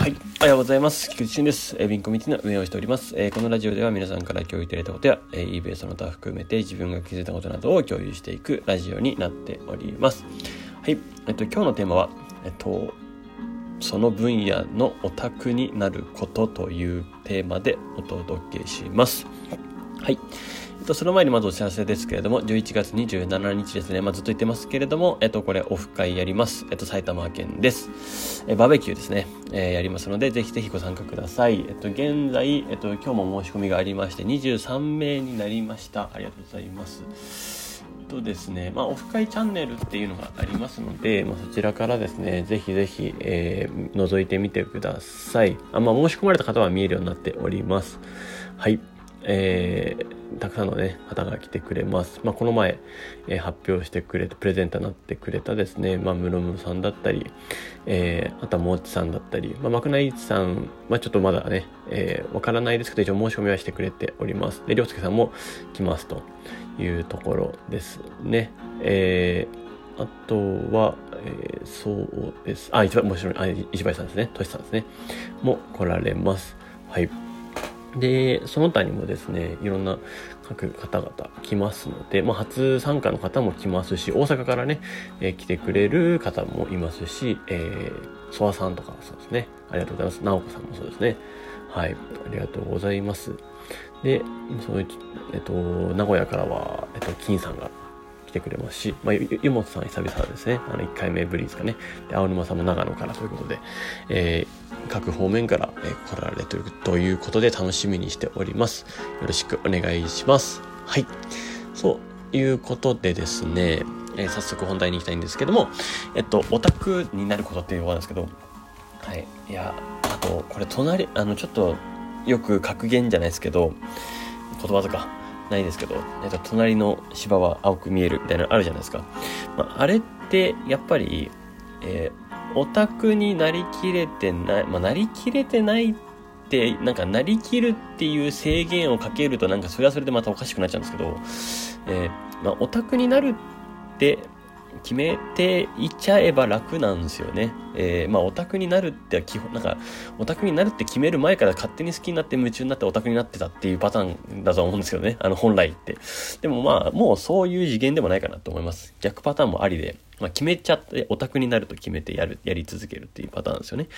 はい。おはようございます。菊池俊です。えー、ビンコミティの運営をしております。えー、このラジオでは皆さんから共有いただいたことや、えー、eBay その他含めて自分が気づいたことなどを共有していくラジオになっております。はい。えっと、今日のテーマは、えっと、その分野のオタクになることというテーマでお届けします。はい。えっと、その前にまずお知らせですけれども、11月27日ですね。まあ、ずっと言ってますけれども、えっと、これ、オフ会やります。えっと、埼玉県です。えバーベキューですね。えー、やりますので、ぜひぜひご参加ください。えっと、現在、えっと、今日も申し込みがありまして、23名になりました。ありがとうございます。えっとですね、まあ、オフ会チャンネルっていうのがありますので、まあ、そちらからですね、ぜひぜひ、えー、覗いてみてください。あ、まあ、申し込まれた方は見えるようになっております。はい。えー、たくさんのね、方が来てくれます。まあ、この前、えー、発表してくれて、プレゼンターになってくれたですね、まあ、ムロムさんだったり、えー、あとはモーチさんだったり、まあ、マクナイツさん、まあ、ちょっとまだね、えー、わからないですけど、一応申し込みはしてくれております。で、りょうすけさんも来ますというところですね。えー、あとは、えー、そうです。あ、一番、もちろん、あ、石橋さんですね。トシさんですね。も来られます。はい。で、その他にもですね、いろんな各方々来ますので、まあ、初参加の方も来ますし、大阪からね、えー、来てくれる方もいますし、えー、ソワさんとかそうですね。ありがとうございます。直子さんもそうですね。はい。ありがとうございます。で、そういう、えっと、名古屋からは、えっと、金さんが来てくれますし、まあ、湯本さん久々ですね。あの、1回目ぶりですかね。で、青沼さんも長野からということで、えー、各方面から、え、来られてるということで楽しみにしております。よろしくお願いします。はい。そういうことでですね、えー、早速本題に行きたいんですけども、えっと、オタクになることっていうワードですけど、はい。いや、あと、これ隣、あの、ちょっと、よく格言じゃないですけど、言葉とか、ないですけど、えっと、隣の芝は青く見えるみたいなのあるじゃないですか。まあ、あれってやっぱり、えー、オタクになりきれてない、まあ、なりきれてないって、なんかなりきるっていう制限をかけるとなんかそれはそれでまたおかしくなっちゃうんですけど、えー、まあ、オタクになるって決めていっちゃえば楽なんですよね。えー、まあオタクになるって基本、なんかオタクになるって決める前から勝手に好きになって夢中になってオタクになってたっていうパターンだと思うんですけどね。あの本来って。でもまあもうそういう次元でもないかなと思います。逆パターンもありで、まあ決めちゃってオタクになると決めてやる、やり続けるっていうパターンですよね。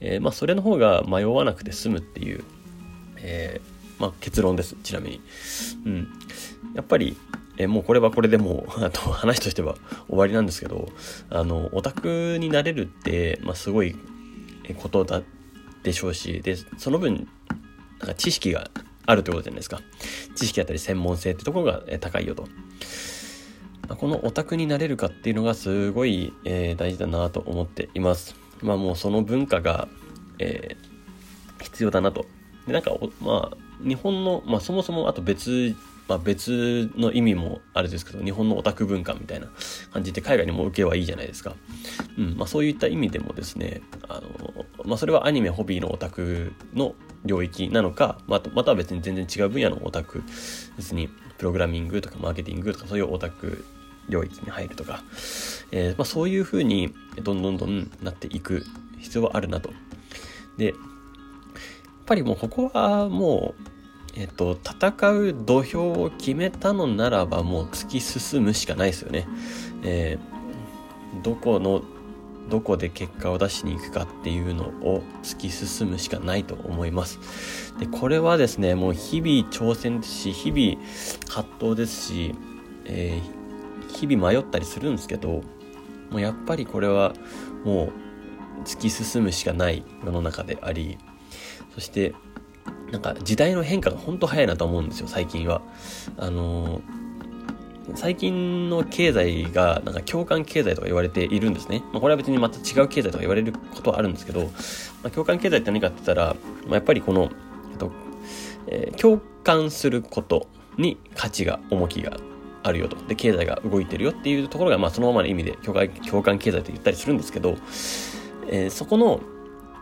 えー、まあそれの方が迷わなくて済むっていう、えー、まあ結論です。ちなみに。うん。やっぱり、えもうこれはこれでもう、あと話としては終わりなんですけど、あの、オタクになれるって、まあ、すごいことだでしょうし、で、その分、なんか知識があるということじゃないですか。知識だったり専門性ってところが高いよと。ま、このオタクになれるかっていうのがすごい、えー、大事だなと思っています。まあもうその文化が、えー、必要だなと。で、なんか、まあ、日本の、まあそもそもあと別まあ、別の意味もあれですけど、日本のオタク文化みたいな感じで海外にも受けはいいじゃないですか。うん、まあそういった意味でもですね、あの、まあそれはアニメ、ホビーのオタクの領域なのか、またまたは別に全然違う分野のオタク、別にプログラミングとかマーケティングとかそういうオタク領域に入るとか、えー、まあそういう風にどんどんどんなっていく必要はあるなと。で、やっぱりもうここはもうえっと、戦う土俵を決めたのならばもう突き進むしかないですよね。えー、どこの、どこで結果を出しに行くかっていうのを突き進むしかないと思います。で、これはですね、もう日々挑戦ですし、日々葛藤ですし、えー、日々迷ったりするんですけど、もうやっぱりこれはもう突き進むしかない世の中であり、そしてなんか時代の変化が本当早いなと思うんですよ、最近は。あの、最近の経済がなんか共感経済とか言われているんですね。まあ、これは別にまた違う経済とか言われることはあるんですけど、まあ、共感経済って何かって言ったら、まあ、やっぱりこの、えっとえー、共感することに価値が、重きがあるよと。で、経済が動いてるよっていうところが、まあそのままの意味で共感共感経済と言ったりするんですけど、えー、そこの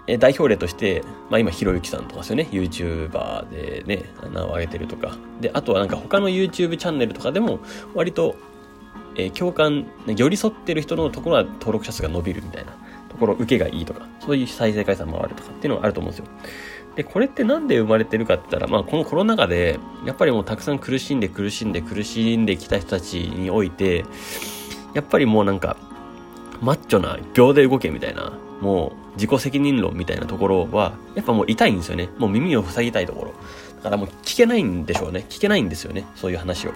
え代表例として、まあ今、ひろゆきさんとかですよね。YouTuber でね、名を上げてるとか。で、あとはなんか他の YouTube チャンネルとかでも、割と、えー、共感、寄り添ってる人のところは登録者数が伸びるみたいなところ受けがいいとか、そういう再生回数もあるとかっていうのがあると思うんですよ。で、これってなんで生まれてるかって言ったら、まあこのコロナ禍で、やっぱりもうたくさん苦しんで苦しんで苦しんできた人たちにおいて、やっぱりもうなんか、マッチョな秒で動けみたいな、もう自己責任論みたいなところは、やっぱもう痛いんですよね。もう耳を塞ぎたいところ。だからもう聞けないんでしょうね。聞けないんですよね。そういう話を。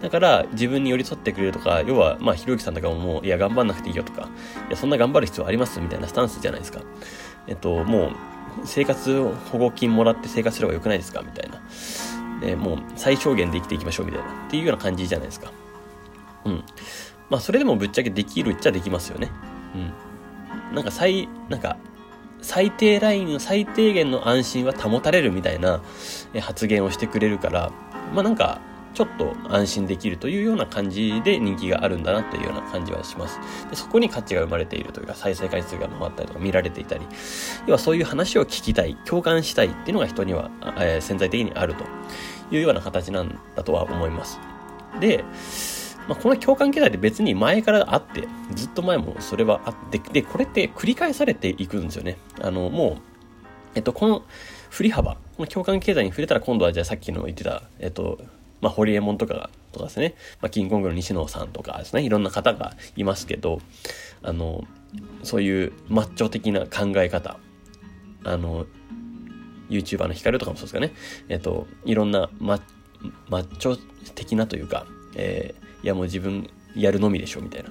だから自分に寄り添ってくれるとか、要は、まあ、ひろゆきさんとかももう、いや、頑張んなくていいよとか、いや、そんな頑張る必要ありますみたいなスタンスじゃないですか。えっと、もう、生活保護金もらって生活すればよくないですか？みたいな。で、もう最小限で生きていきましょうみたいな。っていうような感じじゃないですか。うん。まあ、それでもぶっちゃけできるっちゃできますよね。うん。なんか最、なんか、最低ラインの最低限の安心は保たれるみたいな発言をしてくれるから、まあなんか、ちょっと安心できるというような感じで人気があるんだなというような感じはします。でそこに価値が生まれているというか、再生回数が回ったりとか見られていたり、要はそういう話を聞きたい、共感したいっていうのが人には、えー、潜在的にあるというような形なんだとは思います。で、まあ、この共感経済って別に前からあって、ずっと前もそれはあって、で、これって繰り返されていくんですよね。あの、もう、えっと、この振り幅、この共感経済に触れたら今度はじゃあさっきの言ってた、えっと、まあ、ホリエモンとかとかですね、まあ、キングコングの西野さんとかですね、いろんな方がいますけど、あの、そういうマッチョ的な考え方、あの、YouTuber のヒカルとかもそうですかね、えっと、いろんなママッチョ的なというか、えー、いやもう自分やるのみでしょ、みたいな。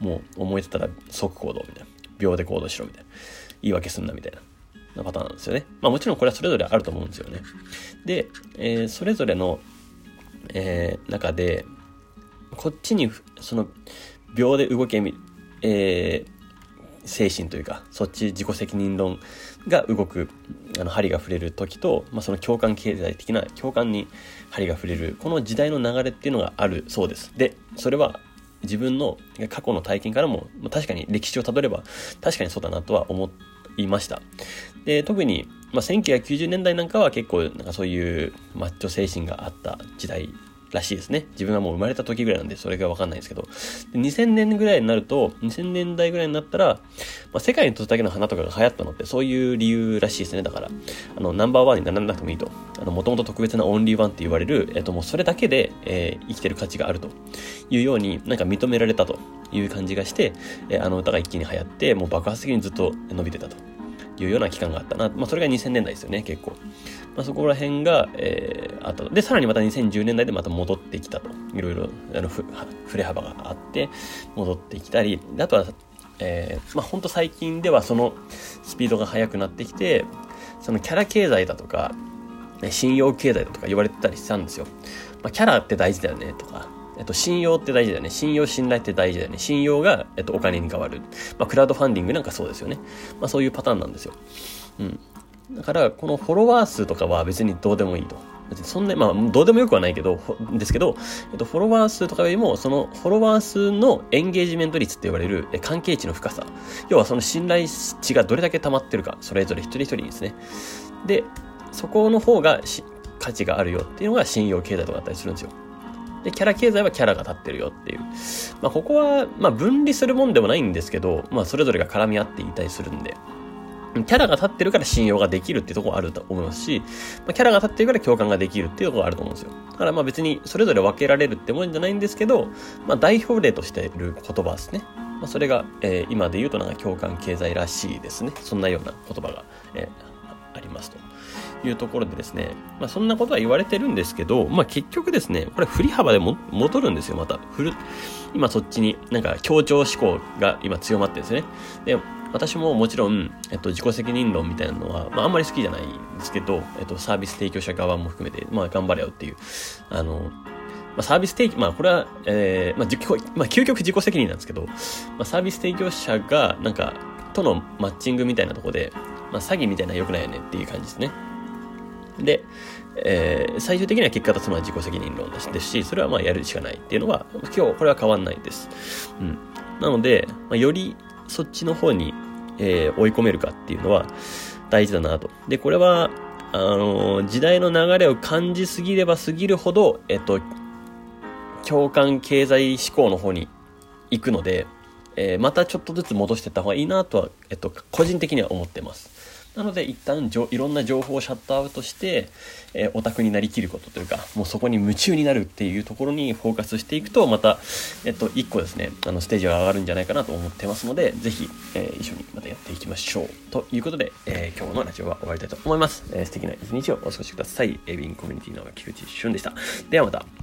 もう思えてたら即行動、みたいな。秒で行動しろ、みたいな。言い訳すんな、みたいな。なパターンなんですよね。まあもちろんこれはそれぞれあると思うんですよね。で、えー、それぞれのえー、中で、こっちに、その、秒で動けみ、えー、精神というか、そっち自己責任論が動く、あの、針が触れる時と、まあ、その共感経済的な共感に針が触れる、この時代の流れっていうのがあるそうです。で、それは自分の過去の体験からも、確かに歴史をたどれば、確かにそうだなとは思いました。で、特に、まあ、1990年代なんかは結構、なんかそういうマッチョ精神があった時代らしいですね。自分がもう生まれた時ぐらいなんで、それがわかんないんですけど。2000年ぐらいになると、2000年代ぐらいになったら、まあ、世界にとっただけの花とかが流行ったのって、そういう理由らしいですね。だから、あの、ナンバーワンにならなくてもいいと。あの、もともと特別なオンリーワンって言われる、えっと、もうそれだけで、えー、生きてる価値があるというように、なんか認められたという感じがして、えー、あの歌が一気に流行って、もう爆発的にずっと伸びてたと。いうような期間があったな。まあ、それが2000年代ですよね、結構。まあ、そこら辺が、えー、あった。で、さらにまた2010年代でまた戻ってきたと。いろいろ、あの、ふ、振れ幅があって、戻ってきたり、あとは、えー、まあ、ほんと最近ではそのスピードが速くなってきて、そのキャラ経済だとか、信用経済だとか言われてたりしたんですよ。まあ、キャラって大事だよね、とか。えっと、信用って大事だよね。信用、信頼って大事だよね。信用が、えっと、お金に変わる。まあ、クラウドファンディングなんかそうですよね。まあ、そういうパターンなんですよ。うん。だから、このフォロワー数とかは別にどうでもいいと。別にそんな、まあ、どうでもよくはないけど、ですけど、えっと、フォロワー数とかよりも、そのフォロワー数のエンゲージメント率って言われる関係値の深さ。要はその信頼値がどれだけ溜まってるか、それぞれ一人一人ですね。で、そこの方が価値があるよっていうのが信用経済とかだったりするんですよ。で、キャラ経済はキャラが立ってるよっていう。まあ、ここは、まあ、分離するもんでもないんですけど、まあ、それぞれが絡み合っていたりするんで、キャラが立ってるから信用ができるってとこあると思いますし、まあ、キャラが立ってるから共感ができるっていうところがあると思うんですよ。だからまあ別にそれぞれ分けられるってもんじゃないんですけど、まあ代表例としている言葉ですね。まあ、それが、えー、今で言うとなんか共感経済らしいですね。そんなような言葉が、えー、ありますと。いうところでですね、まあ、そんなことは言われてるんですけど、まあ、結局ですね、これ振り幅でも戻るんですよ、また。振る、今そっちになんか協調志向が今強まってですね。で、私ももちろん、えっと、自己責任論みたいなのは、まあ、あんまり好きじゃないんですけど、えっと、サービス提供者側も含めて、まあ、頑張れよっていう、あの、まあ、サービス提供、まあ、これは、えー、まあ、まあ、究極自己責任なんですけど、まあ、サービス提供者が、なんか、とのマッチングみたいなとこで、まあ、詐欺みたいなの良くないよねっていう感じですね。で、えー、最終的には結果とするのは自己責任論ですし、それはまあやるしかないっていうのは、今日これは変わんないです。うん。なので、まあ、よりそっちの方に、えー、追い込めるかっていうのは大事だなと。で、これは、あのー、時代の流れを感じすぎればすぎるほど、えっと、共感経済思考の方に行くので、えー、またちょっとずつ戻していった方がいいなとは、えっと、個人的には思ってます。なので一旦じょ、いろんな情報をシャットアウトして、えー、オタクになりきることというか、もうそこに夢中になるっていうところにフォーカスしていくと、また、えっと、一個ですね、あの、ステージが上がるんじゃないかなと思ってますので、ぜひ、えー、一緒にまたやっていきましょう。ということで、えー、今日のラジオは終わりたいと思います。えー、素敵な一日をお過ごしください。エビンコミュニティの菊池俊でした。ではまた。